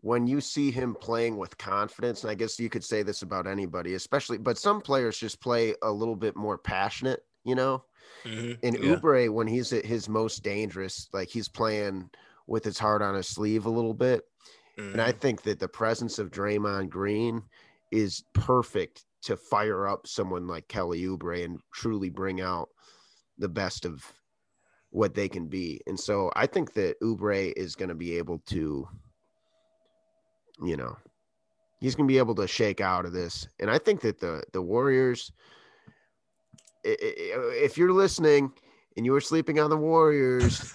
when you see him playing with confidence, and I guess you could say this about anybody, especially, but some players just play a little bit more passionate, you know. Mm-hmm. And yeah. Oubre, when he's at his most dangerous, like he's playing with his heart on his sleeve a little bit. Mm-hmm. And I mm-hmm. think that the presence of Draymond Green is perfect to fire up someone like Kelly Oubre and truly bring out the best of what they can be. And so I think that Oubre is going to be able to, you know, he's going to be able to shake out of this. And I think that the the Warriors, if you're listening and you were sleeping on the Warriors,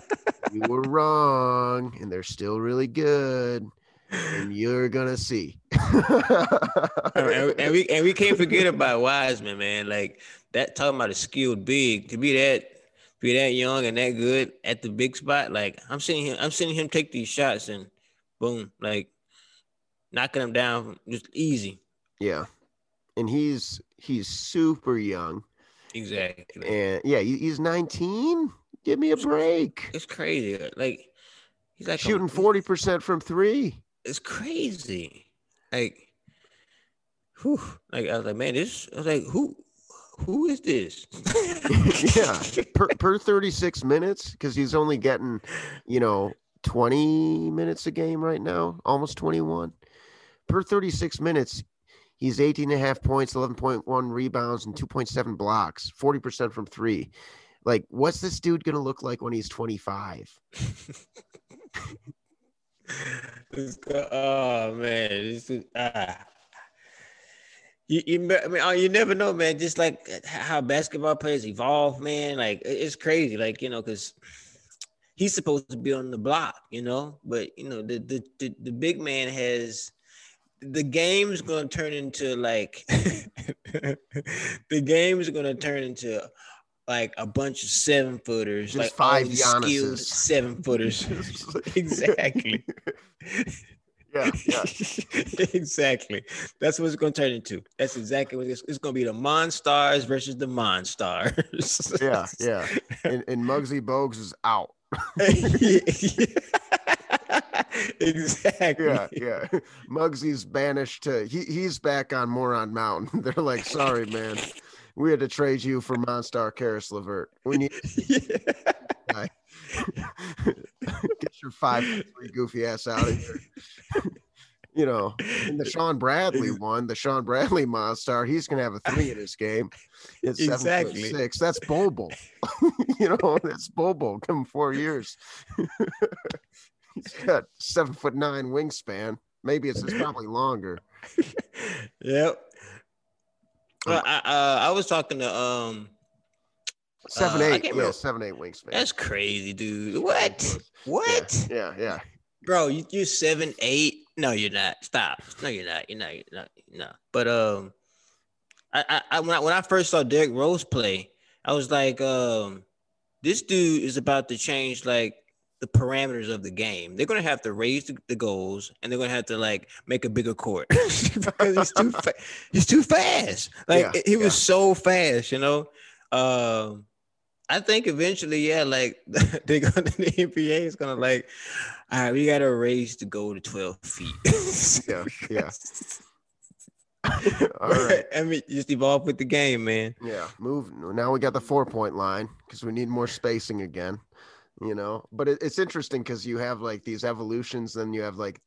you were wrong, and they're still really good and you're gonna see. and, and, we and we can't forget about Wiseman, man. Like that talking about a skilled big to be that be that young and that good at the big spot. Like I'm seeing him, I'm seeing him take these shots and boom, like knocking them down just easy. Yeah, and he's he's super young. Exactly. And yeah, he's 19. Give me a break. It's crazy. Like he's like shooting 40% from three it's crazy. Like, whew, like I was like, man, this. I was like, who, who is this? yeah, per, per thirty six minutes because he's only getting, you know, twenty minutes a game right now, almost twenty one. Per thirty six minutes, he's 18 and a half points, 11.1 rebounds, and 2.7 blocks, 40% from three. Like, what's this dude going to look like when he's 25? oh man, ah. You, you, I mean, oh, you never know, man. Just like how basketball players evolve, man. Like it's crazy, like you know, because he's supposed to be on the block, you know, but you know, the the the, the big man has the game's gonna turn into like the game's gonna turn into like a bunch of seven footers, Just like five skilled seven footers. exactly. yeah, yeah. exactly. That's what it's gonna turn into. That's exactly what it's, it's gonna be. The Monstars versus the Monstars. Yeah, yeah. And, and Muggsy Bogues is out. exactly. Yeah, yeah. Muggsy's banished to he, he's back on Moron Mountain. They're like, sorry, man. We had to trade you for Monstar Caris LeVert. We need guy. Get your five three goofy ass out of here. you know, the Shawn Bradley one, the Shawn Bradley Monstar, he's gonna have a three in his game. It's Exactly. foot six. That's Bobo. you know, that's Bobo. Him four years. he's got seven foot nine wingspan. Maybe it's, it's probably longer. Yep. Well, I, uh, I was talking to um. Seven Uh, I eight. Yeah, remember- seven eight wingspan. That's crazy, dude. What? What? Yeah, yeah. bro you, you're seven eight no you're not stop no you're not you're not you're not no but um I, I i when i when i first saw derrick rose play i was like um this dude is about to change like the parameters of the game they're gonna have to raise the, the goals and they're gonna have to like make a bigger court because he's too fa- he's too fast like Yeah, he was yeah. so fast you know um I think eventually, yeah, like they're gonna the NBA is gonna like, all right, we gotta raise to go to 12 feet. Yeah, yeah. All right. I mean, just evolve with the game, man. Yeah, move. Now we got the four point line because we need more spacing again, you know. But it, it's interesting because you have like these evolutions, then you have like,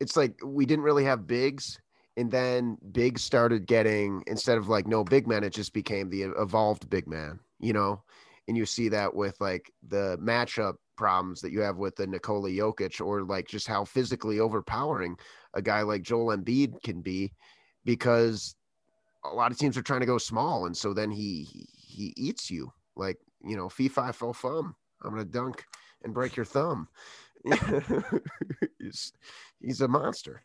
it's like we didn't really have bigs, and then bigs started getting instead of like no big man, it just became the evolved big man, you know. And you see that with like the matchup problems that you have with the Nikola Jokic, or like just how physically overpowering a guy like Joel Embiid can be, because a lot of teams are trying to go small, and so then he he, he eats you like you know fee fi fo fum. I'm gonna dunk and break your thumb. he's he's a monster.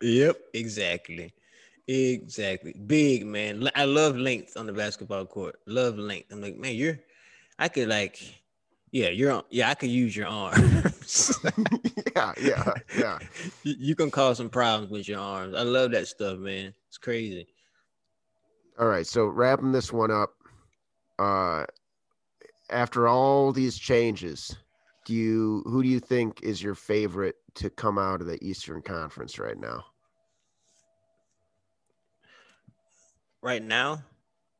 Yep, exactly. Exactly. Big man. I love length on the basketball court. Love length. I'm like, man, you're I could like yeah, you're on yeah, I could use your arms. yeah, yeah, yeah. you, you can cause some problems with your arms. I love that stuff, man. It's crazy. All right, so wrapping this one up. Uh, after all these changes, do you who do you think is your favorite to come out of the Eastern Conference right now? Right now,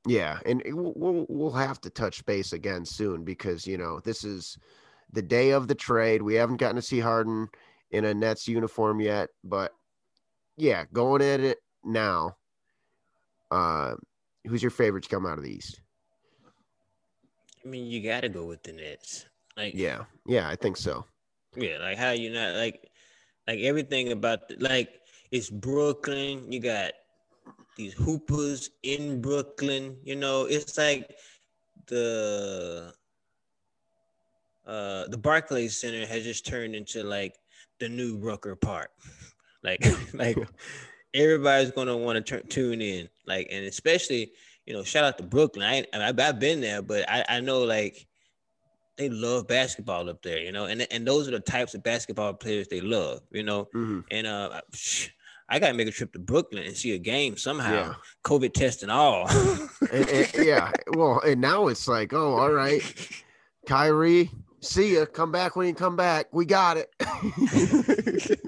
Yeah, and it- we'll we'll- have to touch base again soon because you know this is the day of the trade. We haven't gotten to see Harden in a Nets uniform yet, but yeah, going at it now. Uh, who's your favorite to come out of the East? I mean, you got to go with the Nets. Like, Yeah, yeah, I think so. yeah, like how you not like, like everything about the, like it's Brooklyn. You got these hoopers in Brooklyn. You know, it's like the uh the Barclays Center has just turned into like the new Rucker Park. like, like everybody's gonna want to tune in. Like, and especially you know, shout out to Brooklyn. I, I I've been there, but I I know like they love basketball up there, you know, and and those are the types of basketball players they love, you know. Mhm. And uh, I gotta make a trip to Brooklyn and see a game somehow, Yeah. COVID test and all. And- and- yeah, well, and now it's like, oh, all right, Kyrie, see ya. Come back when you come back. We got it.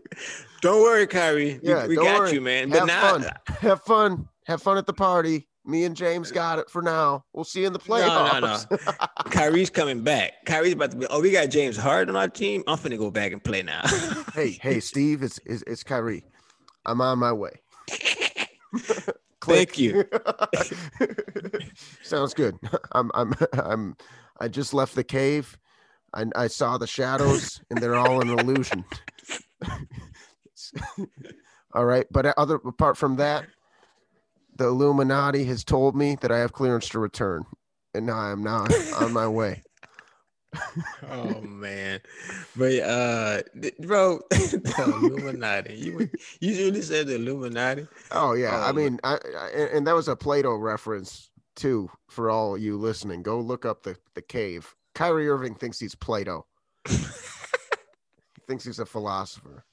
Don't worry, Kyrie. We- Yeah, we, don't got worry. you, man. Have But now, fun. Have fun. Have fun at the party. Me and James got it for now. We'll see you in the playoffs. no, no. no. Kyrie's coming back. Kyrie's about to be. Oh, we got James Harden on our team. I'm finna go back and play now. hey, hey, Steve, it's, it's it's Kyrie. I'm on my way. Thank you. Sounds good. I'm I'm I'm I just left the cave. I I saw the shadows and they're all an illusion. all right, but other apart from that, the Illuminati has told me that I have clearance to return, and now I am now on my way. oh man, but uh, bro, the Illuminati. You you really said the Illuminati? Oh yeah, oh, I mean, I, I, and that was a Plato reference too for all you listening. Go look up the the cave. Kyrie Irving thinks he's Plato. he thinks he's a philosopher.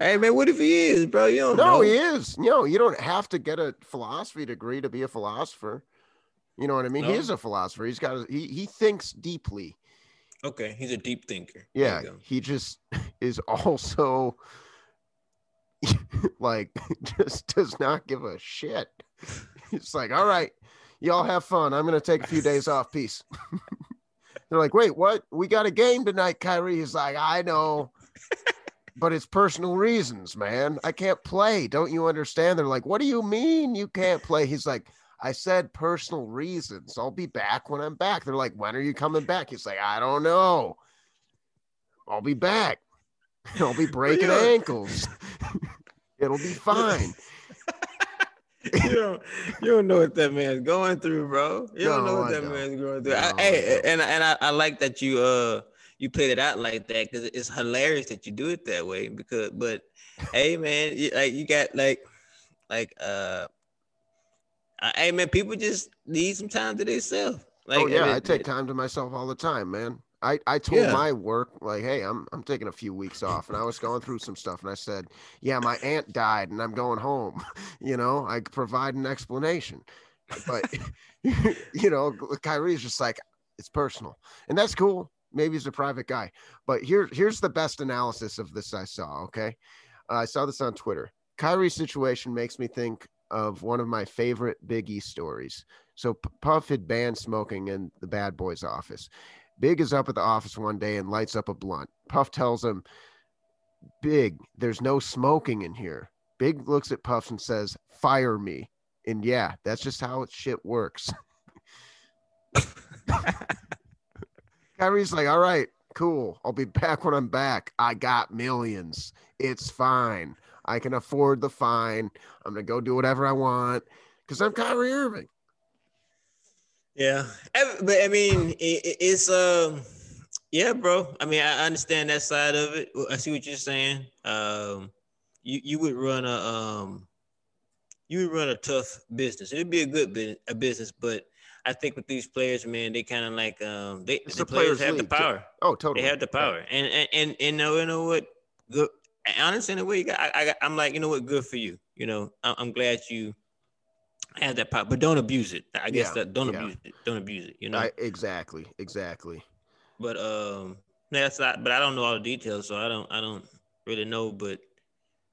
Hey man, what if he is, bro? You don't no, know. he is. You know, you don't have to get a philosophy degree to be a philosopher. You know what I mean? No. He is a philosopher. He's got a, he he thinks deeply. Okay, he's a deep thinker. Yeah, he just is also like just does not give a shit. It's like, all right, y'all have fun. I'm gonna take a few days off. Peace. They're like, wait, what? We got a game tonight, Kyrie. He's like, I know, but it's personal reasons, man. I can't play. Don't you understand? They're like, what do you mean you can't play? He's like, I said personal reasons. I'll be back when I'm back. They're like, when are you coming back? He's like, I don't know. I'll be back. I'll be breaking ankles. It'll be fine. you don't, you don't know what that man's going through, bro. You don't no, know what that man's going through. No, I, hey, and and I, I like that you uh you played it out like that because it's hilarious that you do it that way. Because, but hey, man, you, like you got like like uh hey man, people just need some time to themselves. Like, oh yeah, I take time to myself all the time, man. I, I told yeah. my work like, hey, I'm I'm taking a few weeks off, and I was going through some stuff, and I said, yeah, my aunt died, and I'm going home. you know, I provide an explanation, but you know, Kyrie's just like, it's personal, and that's cool. Maybe he's a private guy, but here here's the best analysis of this I saw. Okay, uh, I saw this on Twitter. Kyrie's situation makes me think of one of my favorite Biggie stories. So Puff had banned smoking in the Bad Boys office. Big is up at the office one day and lights up a blunt. Puff tells him, Big, there's no smoking in here. Big looks at Puff and says, Fire me. And yeah, that's just how shit works. Kyrie's like, All right, cool. I'll be back when I'm back. I got millions. It's fine. I can afford the fine. I'm gonna go do whatever I want because I'm Kyrie Irving. Yeah, but I mean, it, it's um, yeah, bro. I mean, I understand that side of it. I see what you're saying. Um, you you would run a um, you would run a tough business. It'd be a good bu- a business, but I think with these players, man, they kind of like um, they the, the players have the power. Oh, totally. They have the power, yeah. and and and and know, you know what? Good honestly, in a way, I, I, I'm like, you know what, good for you. You know, I'm glad you have that power, but don't abuse it. I guess yeah, that don't yeah. abuse it. Don't abuse it. You know, I, exactly, exactly. But um, that's not. But I don't know all the details, so I don't. I don't really know. But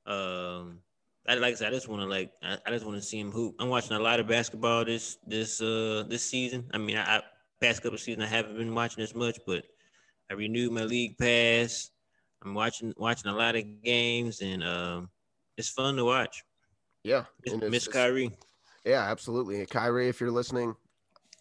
um, I like I said, I just want to like. I, I just want to see him hoop. I'm watching a lot of basketball this this uh this season. I mean, I, I past couple seasons I haven't been watching as much, but I renewed my league pass. I'm watching watching a lot of games, and um, it's fun to watch. Yeah, Miss Kyrie. Yeah, absolutely, Kyrie. If you're listening,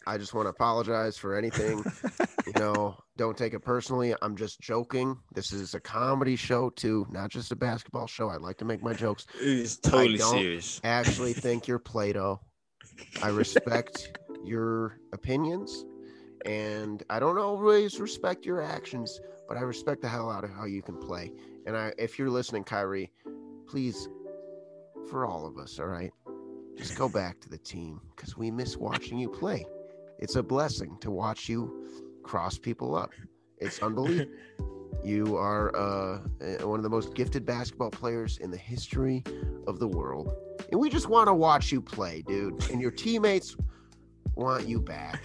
I just want to apologize for anything. you know, don't take it personally. I'm just joking. This is a comedy show too, not just a basketball show. I like to make my jokes. It's totally I don't serious. Actually, think you're Plato. I respect your opinions, and I don't always respect your actions but I respect the hell out of how you can play. And I, if you're listening, Kyrie, please, for all of us, all right, just go back to the team because we miss watching you play. It's a blessing to watch you cross people up. It's unbelievable. you are uh, eh, one of the most gifted basketball players in the history of the world. And we just want to watch you play, dude. And your teammates want you back.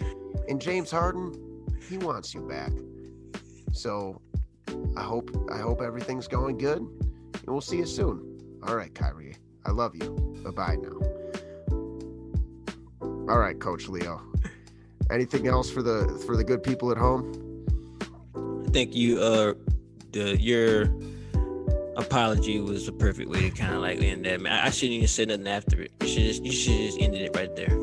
And James Harden, he wants you back. So I hope I hope everything's going good, and we'll see you soon. All right, Kyrie. I love you. Bye bye now. All right, Coach Leo. Anything else for the for the good people at home? I think you uh the your apology was the perfect way to kind of like end that. I, I shouldn't even say nothing after it. You should just you should just ended it right there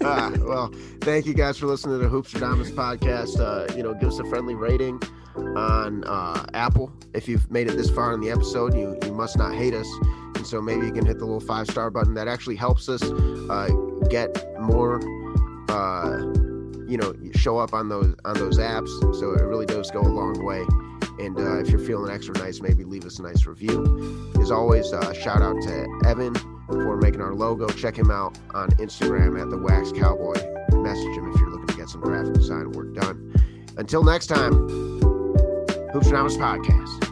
ah, well, thank you guys for listening to the Hoopstradamus podcast. Uh, you know, give us a friendly rating on uh, Apple. If you've made it this far in the episode, you you must not hate us, and so maybe you can hit the little five star button. That actually helps us uh, get more. Uh, you know show up on those on those apps. So it really does go a long way. And uh, if you're feeling extra nice, maybe leave us a nice review. As always, uh, shout out to Evan for making our logo. Check him out on Instagram at the Wax Cowboy. Message him if you're looking to get some graphic design work done. Until next time, Hoops and Podcast.